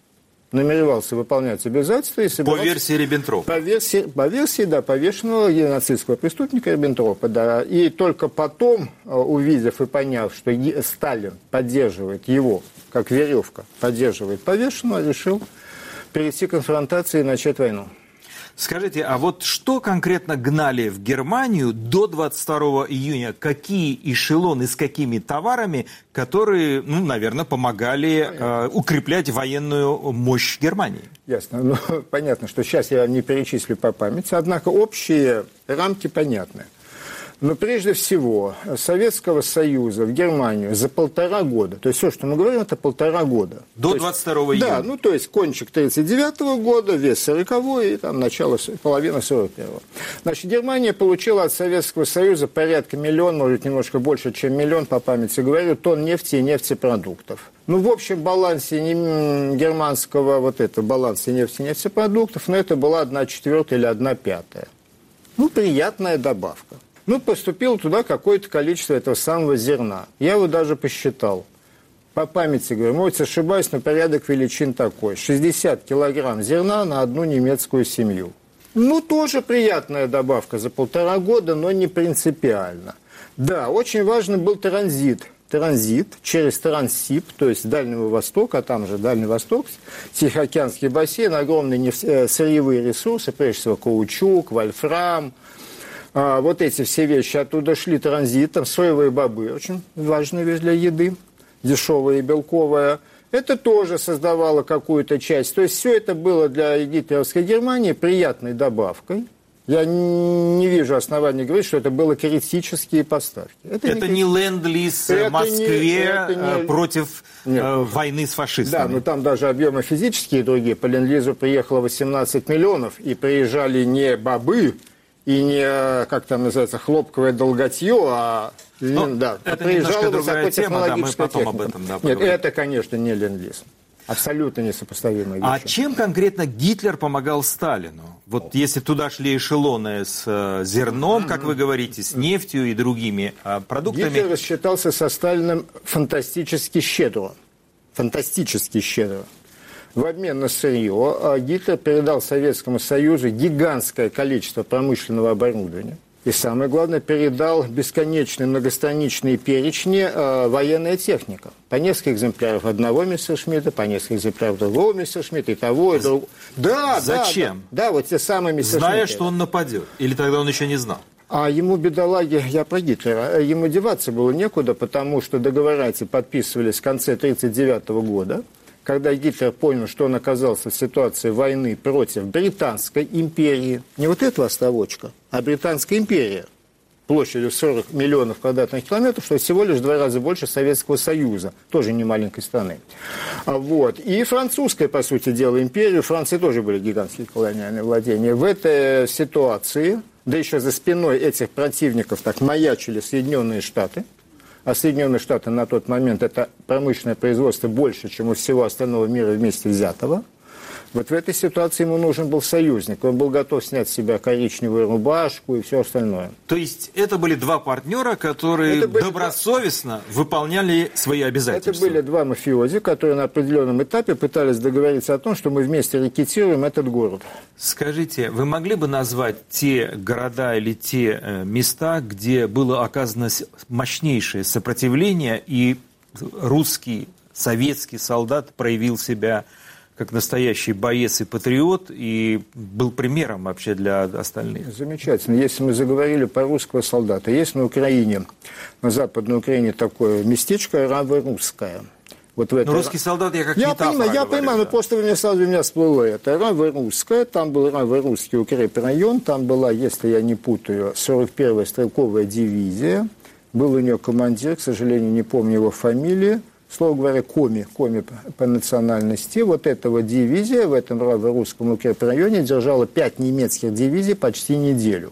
намеревался выполнять обязательства и собирался... По версии Риббентропа. По версии, по версии, да, повешенного геноцидского преступника Риббентропа, да. И только потом, э, увидев и поняв, что Сталин поддерживает его, как веревка, поддерживает повешенного, решил перейти к конфронтации и начать войну. Скажите, а вот что конкретно гнали в Германию до 22 июня? Какие эшелоны с какими товарами, которые, ну, наверное, помогали э, укреплять военную мощь Германии? Ясно. Ну, понятно, что сейчас я не перечислю по памяти, однако общие рамки понятны. Но прежде всего Советского Союза в Германию за полтора года, то есть все, что мы говорим, это полтора года. До 22 июня? Да, ну то есть кончик 39 -го года, вес 40 и там начало, половина 41 -го. Значит, Германия получила от Советского Союза порядка миллион, может немножко больше, чем миллион, по памяти говорю, тонн нефти и нефтепродуктов. Ну, в общем балансе германского вот этого баланса нефти и нефтепродуктов, но это была одна четвертая или одна пятая. Ну, приятная добавка. Ну, поступило туда какое-то количество этого самого зерна. Я его даже посчитал. По памяти говорю, может, ошибаюсь, но порядок величин такой. 60 килограмм зерна на одну немецкую семью. Ну, тоже приятная добавка за полтора года, но не принципиально. Да, очень важный был транзит. Транзит через Транссиб, то есть Дальнего Востока, а там же Дальний Восток, Тихоокеанский бассейн, огромные э, сырьевые ресурсы, прежде всего каучук, вольфрам, а, вот эти все вещи оттуда шли транзитом, соевые бобы, очень важная вещь для еды, дешевая и белковая. Это тоже создавало какую-то часть. То есть все это было для гитлеровской Германии приятной добавкой. Я не вижу оснований говорить, что это было критические поставки. Это, это не, не ленд-лиз в Москве не, не... Э, против Нет. Э, войны с фашистами. Да, но там даже объемы физические другие. По ленд-лизу приехало 18 миллионов, и приезжали не бобы, и не, как там называется, хлопковое долготье, а ну, да, это приезжала высокотехнологическая да, мы потом об этом да, Нет, это, конечно, не ленд-лиз. Абсолютно несопоставимые вещи. А чем конкретно Гитлер помогал Сталину? Вот если туда шли эшелоны с э, зерном, как вы говорите, с нефтью и другими э, продуктами... Гитлер рассчитался со Сталиным фантастически щедро. Фантастически щедро. В обмен на сырье а, Гитлер передал Советскому Союзу гигантское количество промышленного оборудования. И самое главное, передал бесконечные многостраничные перечни э, военная техника. По несколько экземпляров одного Мессершмитта, по несколько экземпляров другого Мессершмитта, и того, и другого. Да, Зачем? Да, да, вот те самые Мессершмитты. Зная, что он нападет. Или тогда он еще не знал? А ему, бедолаги, я про Гитлера, ему деваться было некуда, потому что договора эти подписывались в конце 1939 года когда Гитлер понял, что он оказался в ситуации войны против Британской империи, не вот этого оставочка, а Британская империя, площадью 40 миллионов квадратных километров, что всего лишь в два раза больше Советского Союза, тоже не маленькой страны. А вот. И французская, по сути дела, империя, у Франции тоже были гигантские колониальные владения. В этой ситуации, да еще за спиной этих противников так маячили Соединенные Штаты – а Соединенные Штаты на тот момент это промышленное производство больше, чем у всего остального мира вместе взятого. Вот в этой ситуации ему нужен был союзник. Он был готов снять с себя коричневую рубашку и все остальное. То есть это были два партнера, которые были добросовестно два... выполняли свои обязательства? Это были два мафиози, которые на определенном этапе пытались договориться о том, что мы вместе рекетируем этот город. Скажите, вы могли бы назвать те города или те э, места, где было оказано мощнейшее сопротивление и русский, советский солдат проявил себя как настоящий боец и патриот, и был примером вообще для остальных. Замечательно. Если мы заговорили про русского солдата, есть на Украине, на Западной Украине такое местечко Равы-Русское. Вот в это... Но русский солдат я как Я понимаю, я понимаю, да. но просто у меня сразу у меня всплыло это. Равы-Русское, там был Равы-Русский укрепрайон, там была, если я не путаю, 41-я стрелковая дивизия, был у нее командир, к сожалению, не помню его фамилии, слово говоря, коми, коми по, национальности. Вот этого дивизия в этом русском укрепрайоне держала пять немецких дивизий почти неделю.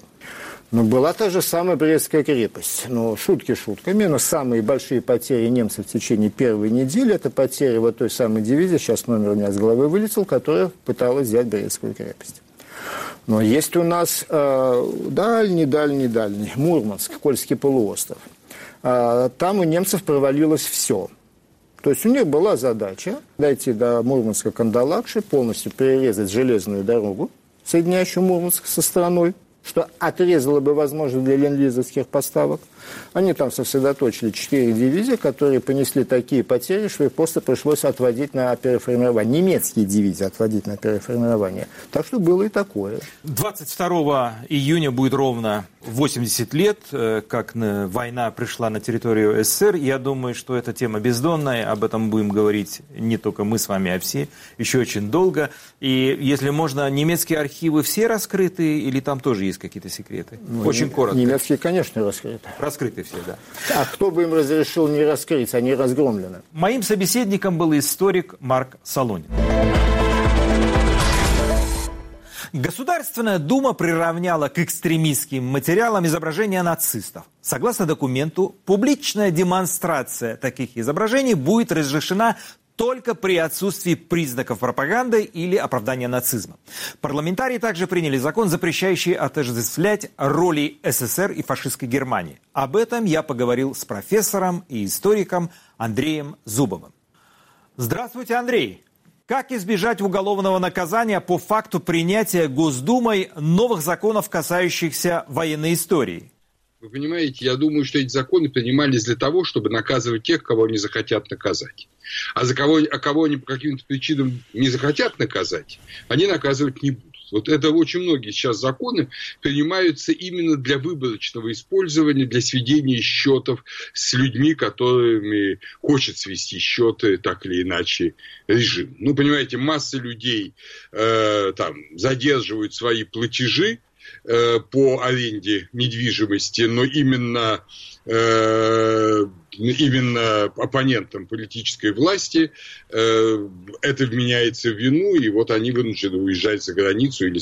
Но была та же самая Брестская крепость. Но шутки шутками, но самые большие потери немцев в течение первой недели – это потери вот той самой дивизии, сейчас номер у меня с головы вылетел, которая пыталась взять Брестскую крепость. Но есть у нас э, дальний, дальний, дальний Мурманск, Кольский полуостров. Э, там у немцев провалилось все – то есть у них была задача дойти до Мурманска Кандалакши, полностью перерезать железную дорогу, соединяющую Мурманск со страной, что отрезало бы возможность для ленд поставок. Они там сосредоточили четыре дивизии, которые понесли такие потери, что их просто пришлось отводить на переформирование. Немецкие дивизии отводить на переформирование. Так что было и такое. 22 июня будет ровно 80 лет, э, как война пришла на территорию СССР. Я думаю, что эта тема бездонная. Об этом будем говорить не только мы с вами, а все еще очень долго. И, если можно, немецкие архивы все раскрыты или там тоже есть какие-то секреты? Ну, очень коротко. Немецкие, конечно, раскрыты раскрыты все, да. А кто бы им разрешил не раскрыть, они разгромлены? Моим собеседником был историк Марк Солонин. Государственная Дума приравняла к экстремистским материалам изображения нацистов. Согласно документу, публичная демонстрация таких изображений будет разрешена только при отсутствии признаков пропаганды или оправдания нацизма. Парламентарии также приняли закон, запрещающий отождествлять роли СССР и фашистской Германии. Об этом я поговорил с профессором и историком Андреем Зубовым. Здравствуйте, Андрей! Как избежать уголовного наказания по факту принятия Госдумой новых законов, касающихся военной истории? Вы понимаете, я думаю, что эти законы принимались для того, чтобы наказывать тех, кого они захотят наказать. А за кого, а кого они по каким-то причинам не захотят наказать, они наказывать не будут. Вот это очень многие сейчас законы принимаются именно для выборочного использования, для сведения счетов с людьми, которыми хочет свести счеты так или иначе режим. Ну, понимаете, масса людей э, там задерживают свои платежи, Э, по аренде недвижимости, но именно, э, именно оппонентам политической власти э, это вменяется в вину, и вот они вынуждены уезжать за границу или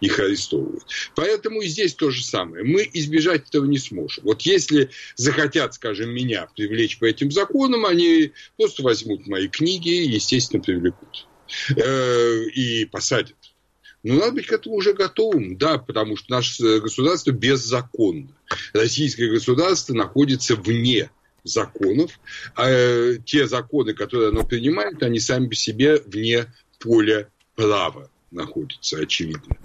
их арестовывают. Поэтому и здесь то же самое. Мы избежать этого не сможем. Вот если захотят, скажем, меня привлечь по этим законам, они просто возьмут мои книги и, естественно, привлекут. И посадят. Но надо быть к этому уже готовым, да, потому что наше государство беззаконно. Российское государство находится вне законов, а э, те законы, которые оно принимает, они сами по себе вне поля права находится, очевидно.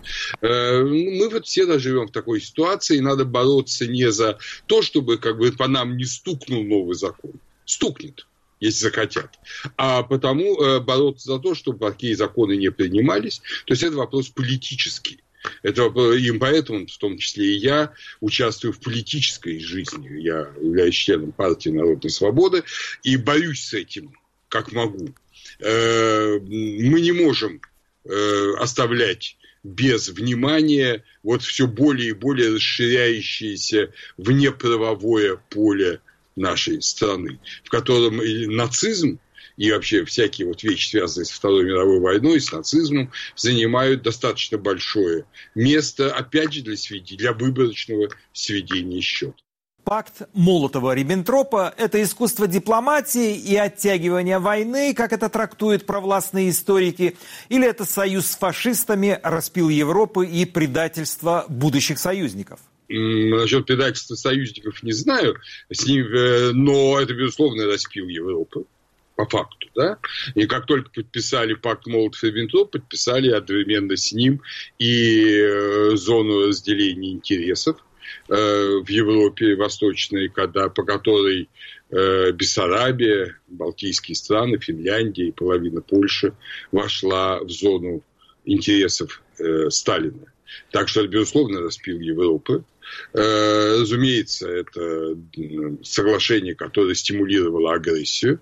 Э, мы вот все живем в такой ситуации, и надо бороться не за то, чтобы как бы по нам не стукнул новый закон. Стукнет, если захотят. А потому э, бороться за то, чтобы такие законы не принимались. То есть это вопрос политический. Это, и поэтому, в том числе и я, участвую в политической жизни. Я являюсь членом партии Народной Свободы и борюсь с этим, как могу. Э, мы не можем э, оставлять без внимания вот все более и более расширяющееся внеправовое поле нашей страны, в котором нацизм и вообще всякие вот вещи, связанные с Второй мировой войной, с нацизмом, занимают достаточно большое место, опять же, для, сведения, для выборочного сведения счета. Пакт Молотова-Риббентропа – это искусство дипломатии и оттягивания войны, как это трактуют провластные историки, или это союз с фашистами, распил Европы и предательство будущих союзников? Насчет предательства союзников не знаю, с ним, э, но это, безусловно, распил Европы по факту, да, и как только подписали пакт Молотов-Риббентроп, подписали одновременно с ним и э, зону разделения интересов, Э, в Европе Восточной, когда, по которой э, Бессарабия, Балтийские страны, Финляндия и половина Польши вошла в зону интересов Сталина. Так что безусловно, распил Европы. Э, разумеется, это соглашение, которое стимулировало агрессию.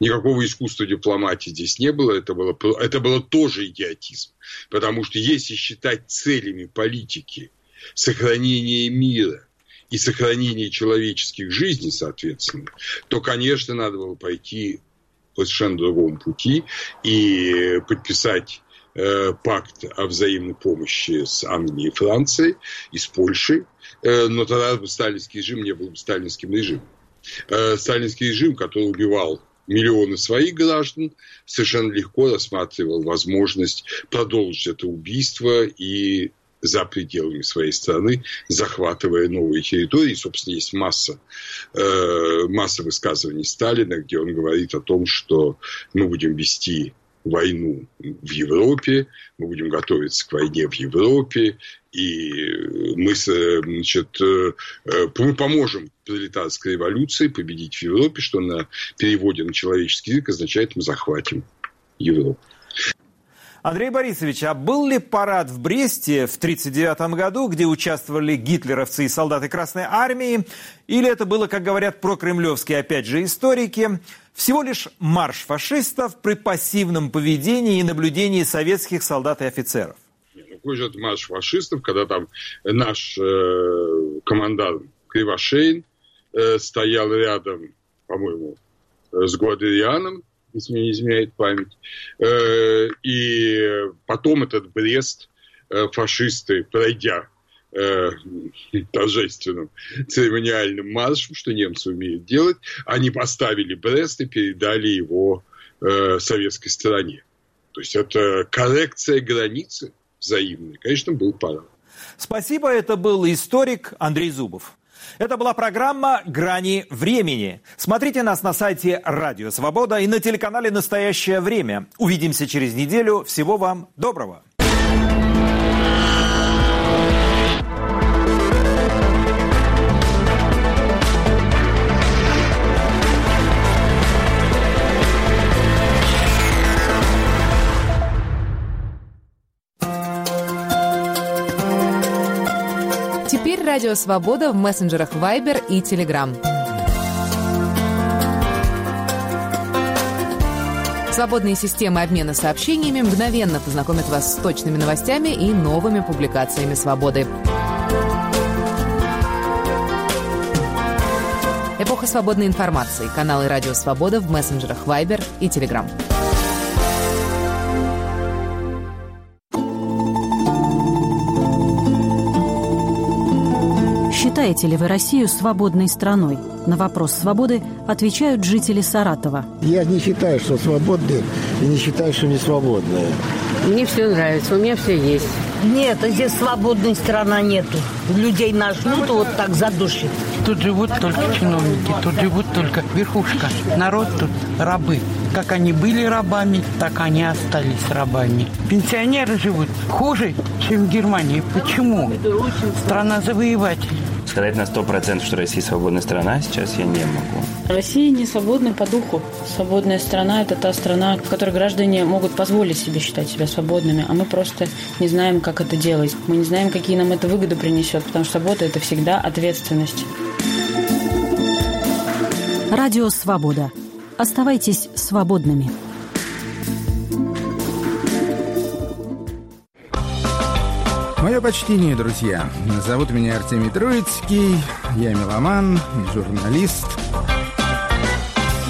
Никакого искусства дипломатии здесь не было. Это было, это было тоже идиотизм. Потому что если считать целями политики – сохранение мира и сохранение человеческих жизней, соответственно, то, конечно, надо было пойти по совершенно другому пути и подписать пакт о взаимной помощи с Англией и Францией и с Польшей, э, но тогда бы сталинский режим не был бы сталинским режимом. Э, сталинский режим, который убивал миллионы своих граждан, совершенно легко рассматривал возможность продолжить это убийство и за пределами своей страны, захватывая новые территории. Собственно, есть масса, э, масса высказываний Сталина, где он говорит о том, что мы будем вести войну в Европе, мы будем готовиться к войне в Европе, и мы, значит, э, э, мы поможем пролетарской революции победить в Европе, что на переводе на человеческий язык означает мы захватим Европу. Андрей Борисович, а был ли парад в Бресте в 1939 году, где участвовали гитлеровцы и солдаты Красной Армии, или это было, как говорят прокремлевские, опять же, историки, всего лишь марш фашистов при пассивном поведении и наблюдении советских солдат и офицеров? Какой же это марш фашистов, когда там наш э, командант Кривошейн э, стоял рядом, по-моему, с Гуадерианом, если мне не изменяет память. Э, и потом этот Брест э, фашисты, пройдя э, торжественным церемониальным маршем, что немцы умеют делать, они поставили Брест и передали его советской стороне. То есть это коррекция границы взаимной. Конечно, был парад. Спасибо, это был историк Андрей Зубов. Это была программа «Грани времени». Смотрите нас на сайте «Радио Свобода» и на телеканале «Настоящее время». Увидимся через неделю. Всего вам доброго. Радио Свобода в мессенджерах Viber и Telegram. Свободные системы обмена сообщениями мгновенно познакомят вас с точными новостями и новыми публикациями «Свободы». Эпоха свободной информации. Каналы «Радио Свобода» в мессенджерах Viber и Telegram. Считаете ли вы Россию свободной страной? На вопрос свободы отвечают жители Саратова. Я не считаю, что свободные, и не считаю, что не свободные. Мне все нравится, у меня все есть. Нет, здесь свободной страна нету. Людей нажмут вот так задушит. Тут живут только чиновники, тут живут только верхушка. Народ тут рабы. Как они были рабами, так они остались рабами. Пенсионеры живут хуже, чем в Германии. Почему? Страна завоевателей. Сказать на сто процентов, что Россия свободная страна, сейчас я не могу. Россия не свободна по духу. Свободная страна – это та страна, в которой граждане могут позволить себе считать себя свободными, а мы просто не знаем, как это делать. Мы не знаем, какие нам это выгоды принесет, потому что свобода – это всегда ответственность. Радио «Свобода». Оставайтесь свободными. Мое почтение, друзья. Зовут меня Артемий Троицкий, я меломан журналист.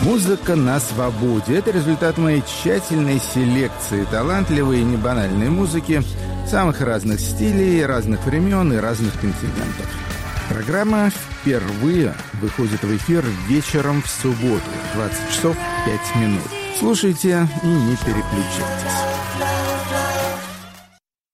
Музыка на свободе – это результат моей тщательной селекции талантливой и небанальной музыки самых разных стилей, разных времен и разных континентов. Программа впервые выходит в эфир вечером в субботу, 20 часов 5 минут. Слушайте и не переключайтесь.